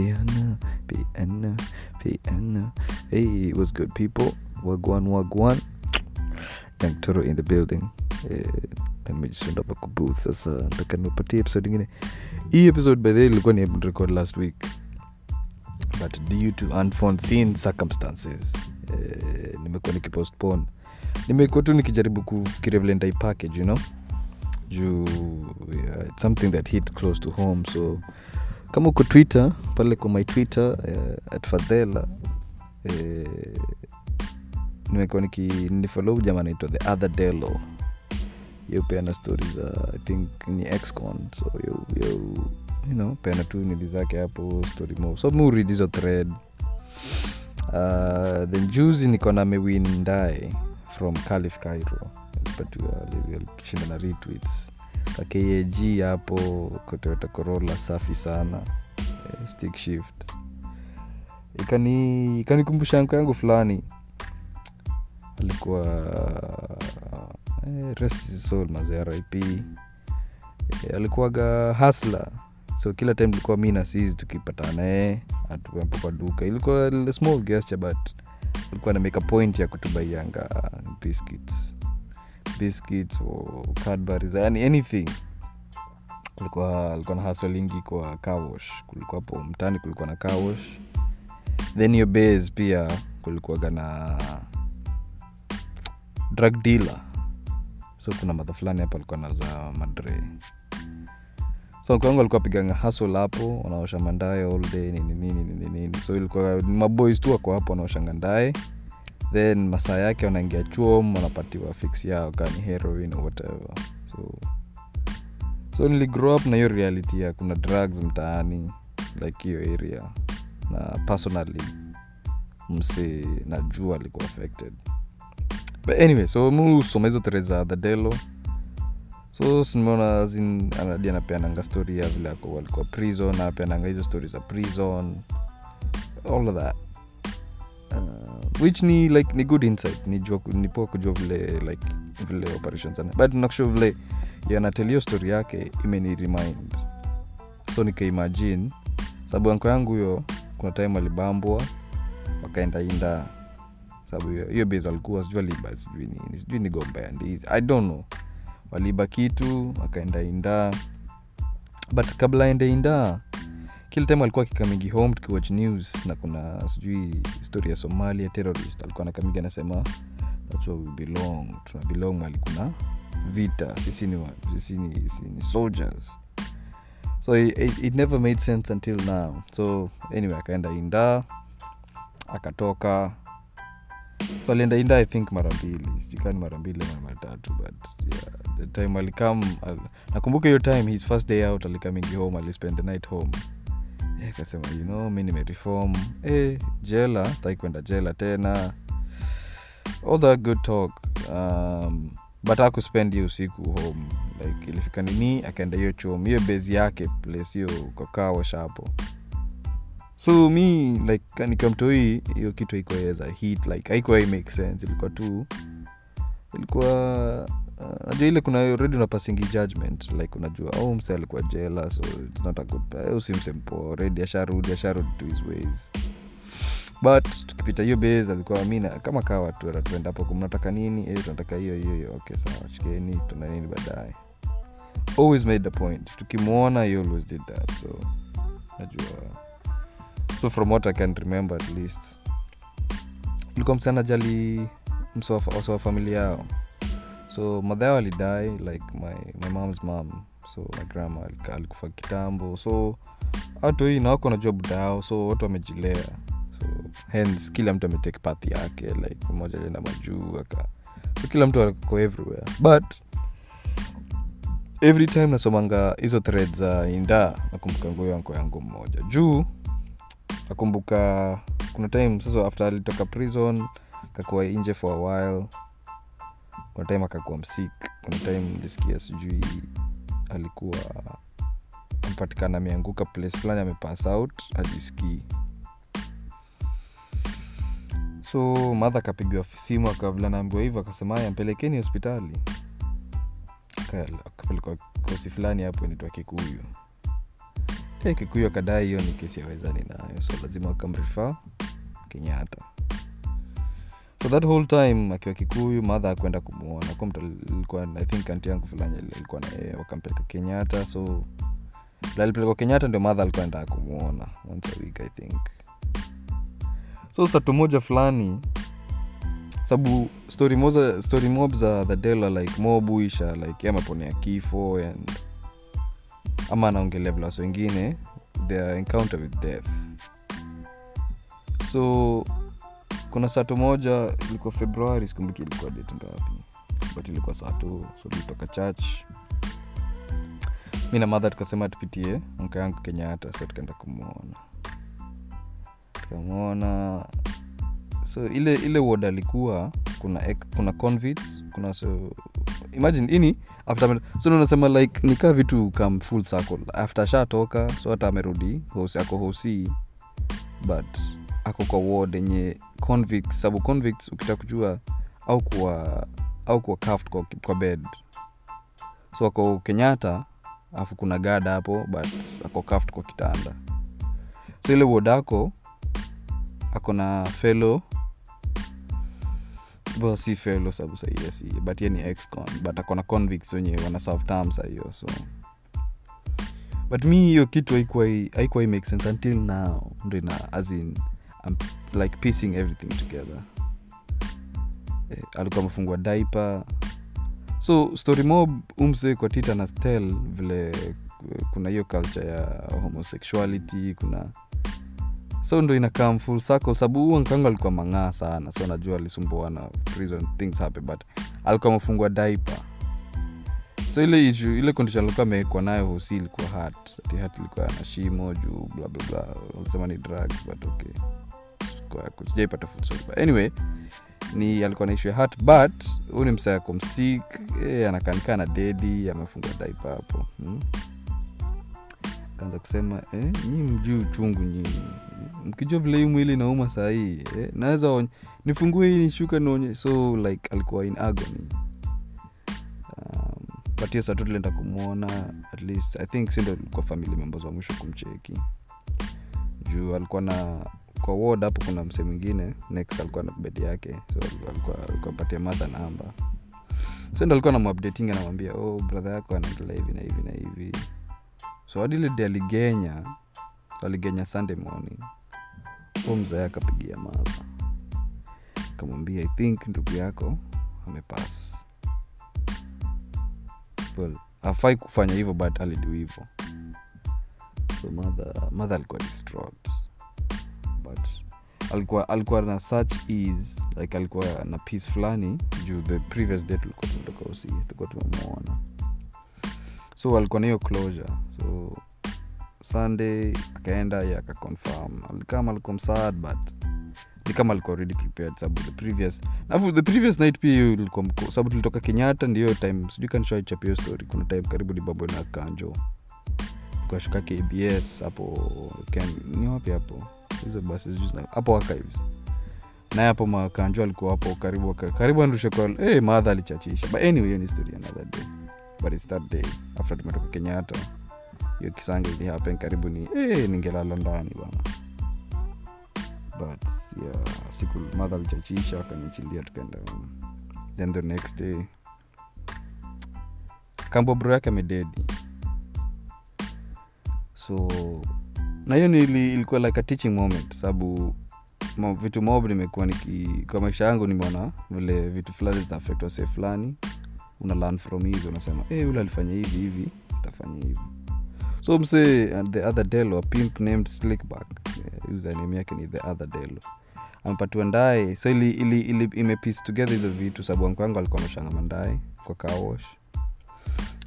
piano, piano, piano. Hey, what's good, people? Wagwan, wagwan. Young Toro in the building. Eh, nimejisunda hapa kwa booth sasa nataka nipatie episode ingine hii episode by the way ilikuwa ni record last week but due to unforeseen circumstances eh, nimekuwa nikipostpone nimekuwa tu nikijaribu kufikiria vile ndai package you know juu yeah, something that hit close to home so kama uko twitter pale kwa my twitter uh, at fadhela uh, nimekuwa niki jama naitwa the other delo. Yo peana stori za i think ni excon so yo, yo, you know peana tu nili zake hapo story mo so murid hizo thread. Uh, then juzi niko na mewin ndae from calif cairo. Alipatiwa alishinda na retweets kakag hapo toyota corolla safi sana. Eh, stick shift. Ikani ikanikumbusha nko yangu fulani. Alikuwa eh, rest rip eh, alikuwaga hasla so kila time ilikuwa mi na sis tukipatana naye atuapo kwa duka. Ilikuwa small gesture but alikuwa na make a point ya kutubaianga biscuits biscuits or cadburies yani anything. Kulikuwa alikuwa na haswa lingi kwa kawash kulikuwa po mtani kulikuwa na kawash then hiyo base pia kulikuwaga na drug dealer. So kuna madha fulani hapa alikuwa nauza madre. So kwangu alikuwa piganga hasl hapo wanaosha mandae all day nini nini nini nini. So ilikuwa maboys tu wako hapo wanaoshanga ndae then masaa yake wanaingia chuom wanapatiwa fix yao kani heroin whatever. So so niligrow up na hiyo reality ya kuna drugs mtaani like hiyo area na personally msi najua alikuwa affected. But anyway so mu usoma hizo tere za the so simeona anadi anapeananga story ya vile walikuwa prison anapeananga hizo story za prison all of that which ni like ni good insight. Nipoa kujua vile like vile operations ana but nakusha vile yanatelio story yake imeni remind. So nikaimagine sababu anko yangu huyo kuna time alibambwa wakaenda inda sababu hiyo base walikuwa sijui aliba sijui nini sijui ni gomba ya ndizi i don't know. Waliiba kitu akaenda inda. But kabla aende inda kila time alikuwa akikamigi home tukiwatch news na kuna sijui story ya somalia terrorist alikuwa nakamigi anasema belong. Tuna belong mali kuna vita. Sisi ni, sisi ni, sisi ni soldiers. So it, it, never made sense until now. So anyway akaenda inda akatoka. So alienda inda i think mara mbili. Sijukani mara mbili ama mara tatu but yeah, the time alikam al, nakumbuka hiyo time his first day out alikamingi home alispend the night home akasema you know mi nimereform. Eh, jela sitaki kwenda jela tena. All that good talk. Um, but akuspend hiyo usiku home. Like ilifika nini akaenda hiyo chom hiyo bezi yake place hiyo hapo. So mi like nikamtoi hiyo kitu haikuweza hit. Like haikuwa make sense. Ilikuwa tu ilikuwa najua ile kuna already unapasingi judgment like unajua au oh, mse alikuwa jela so it's not a good usimse mpo already asharudi asharudi to his ways. But tukipita hiyo base alikuwa mina kama kaa watu wanatuenda hapo mnataka nini? E, tunataka hiyo hiyo hiyo. Okay sawa chikeni tuna nini baadaye. Always made the point. Tukimwona he always did that so najua. So from what i can remember at least ilikuwa msana jali msowa familia yao so madha yao alidai like my, my mom's mom. So my grandma alikufa kitambo. So watu hii na najua budao so watu wamejilea. So hence kila mtu ametake path yake like mmoja alienda majuu aka so kila mtu ako everywhere. But every time nasomanga hizo thread za inda nakumbuka nguo anko yangu mmoja. Juu nakumbuka kuna time sasa after alitoka prison kakuwa nje for a while kuna time akakuwa msik kuna time nilisikia sijui alikuwa mpatikana ameanguka place fulani amepass out ajiskii so madha akapigiwa simu akavila naambiwa hivyo akasema aya mpelekeni hospitali. Akapelekwa kosi fulani hapo inaitwa kikuyu. Kikuyu akadai hiyo ni kesi ya nayo so lazima wakamrifaa kenyatta so that whole time akiwa kikuyu madha akwenda kumwona kumtalikuwa i think yangu fulani ilikuwa na wakampeleka kenyatta. So alipelekwa kenyatta ndio madha alikuwa enda kumwona once a week i think. So satu moja fulani sababu story, moza, story mob za the dela like mobuisha like yamaponea kifo and ama anaongelea vilaso wengine their encounter with death. So kuna sato moja ilikuwa februari sikumbuki ilikuwa date ngapi. But ilikuwa sato so tulitoka church. Mi na madha tukasema tupitie mka yangu kenyatta so tukaenda kumwona tukamwona so ile ile wod alikuwa kuna ek- kuna convicts kuna so imagine ini after so unasema like nikaa vitu kam full circle. After ashatoka so hata amerudi ako hosi but ako kwa wod yenye convicts sababu convicts ukitaka kujua au kuwa au kuwa cuffed kwa, kwa bed. So ako kenyatta alafu kuna gada hapo but ako cuffed kwa kitanda. So ile wodako ako na felo well, si felo sababu sahiye si but ye ni excon but akona convicts wenye wana serve term sahiyo so. But mi hiyo kitu haikuwa make sense until now ndo ina as in I'm like piecing everything together. Eh, alikuwa amefungua diaper. So story mob umse kwa tita na stel vile kuna hiyo culture ya homosexuality kuna so ndo inakam full circle. Sababu huo alikuwa mang'aa sana. So najua alisumbua na prison things happen but alikuwa amefungua diaper. So ile issue ile condition alikuwa amewekwa nayo hosi ilikuwa hat ati hat ilikuwa na shimo juu blablabla bla bla. Walisema ni drugs but okay sijaipata anyway ni alikuwa na issue ya but huu ni msaa yako msik eh, anakanika na dedi amefunga daipa hapo hmm? kaanza kusema eh, nyi mjuu uchungu nyinyi. Mkijua vile hii mwili nauma sahii eh, naweza nifungue hii nishuka nionye so like alikuwa in agony. Um, but hiyo saa tu kumwona at least i think sindo likuwa family members wa mwisho kumcheki. Juu alikuwa na kwa ward hapo kuna mse mwingine next alikuwa na bed yake. So alikuwa patia madha namba so ndo alikuwa namupdating anamwambia oh brother yako anaendelea hivi na hivi na hivi. So hadi aligenya. Aligenya sunday morning. So mzae akapigia madha akamwambia i think ndugu yako amepas well afai kufanya hivyo but alidu hivyo. So mother, mother alikuwa distraught but alikuwa alikuwa na such ease like alikuwa na piece fulani juu the previous day tulikuwa tumetoka usi tulikuwa tumemwona so alikuwa na hiyo closure. So sunday akaenda ye akaconfirm. Alikama alikuwa msaad but ni kama alikuwa already prepared sababu the previous alafu the previous night pia ilikuwa mko sababu tulitoka kenyatta ndiyo time sijui kanishaichapia story kuna time karibu libabo na kanjo kashuka kbs hapo ni wapi hapo hizo basi hapo archives naye hapo makanjo alikuwa hapo karibu karibu anrushe kwa hey, madha alichachisha. But anyway hiyo ni story another day. But it's that day. After tumetoka kenyatta hiyo kisanga ili karibu ni hey, ningelala ndani bana but yeah siku madha alichachisha akanichilia tukaenda then the next day kambo yake amededi so na hiyo ilikuwa like a teaching moment sababu vitu mob nimekuwa niki kwa maisha yangu nimeona vile vitu fulani zinaafekt wase fulani una learn from hizo unasema hey, ule alifanya hivi hivi itafanya hivi. So mse uh, the other delo pimp named slickback yeah, username yake ni the other delo. Amepatiwa ndae so ili, ili, ili imepiece together hizo vitu sababu ankwangu alikuwa ameshangama ndae kwa kawash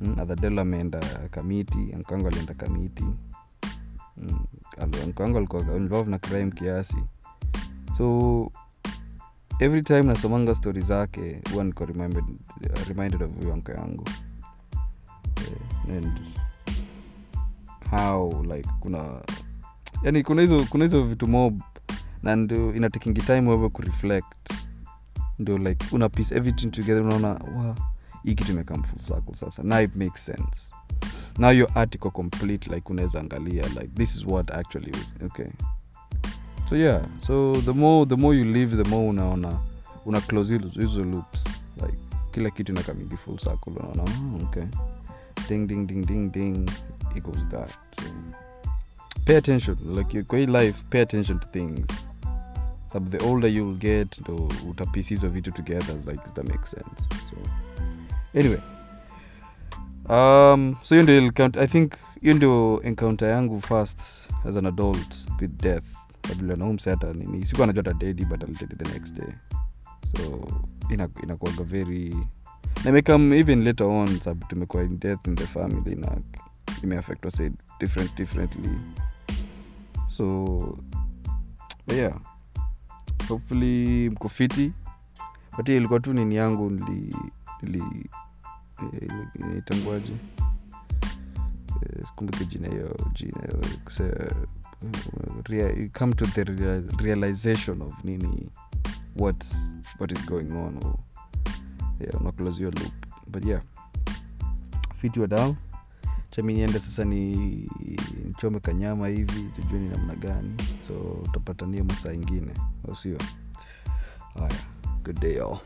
mm, other delo ameenda kamiti ankwangu alienda kamiti mm, ankwangu alikuwa involved na crime kiasi. So every time nasomanga stori zake huwa niko reminded, of huyo anka yangu Eh, and how like kuna yani kuna hizo kuna hizo vitu mob na ndio inatakingi time wewe kureflect ndio like una piece everything together unaona wa hii kitu imekam full sasa. Now it makes sense now your article complete like unaweza angalia like this is what actually was okay. So yeah so the more the more you live the more unaona una close hizo loops like kila kitu inakamigi full circle unaona oh, okay. Ding ding ding ding ding equals that. So, pay attention like kwa hii life pay attention to things. Sababu the older you'll get ndo utapisi hizo vitu together like that makes sense? So anyway um, so hiyo ndio think hiyo ndio encounter yangu first as an adult with death. Na hata nini siku anajua hata dedi but alitedi the next day. So ina- inakuaga very namekam even later on sabu tumekuwa in death in the family na imeaffect wase different differently. So but yeah. Hopefully mko fiti. But ilikuwa tu nini yangu nili nili inaitangwaje Eh, sikumbuki jina hiyo jina hiyo come to the rea- realization of nini what what is going on or, yeah, una your loop. But yeah fiti wadao chami niende sasa ni nichome kanyama hivi tujue ni namna gani. So utapatania masaa ingine au sio? Haya good day all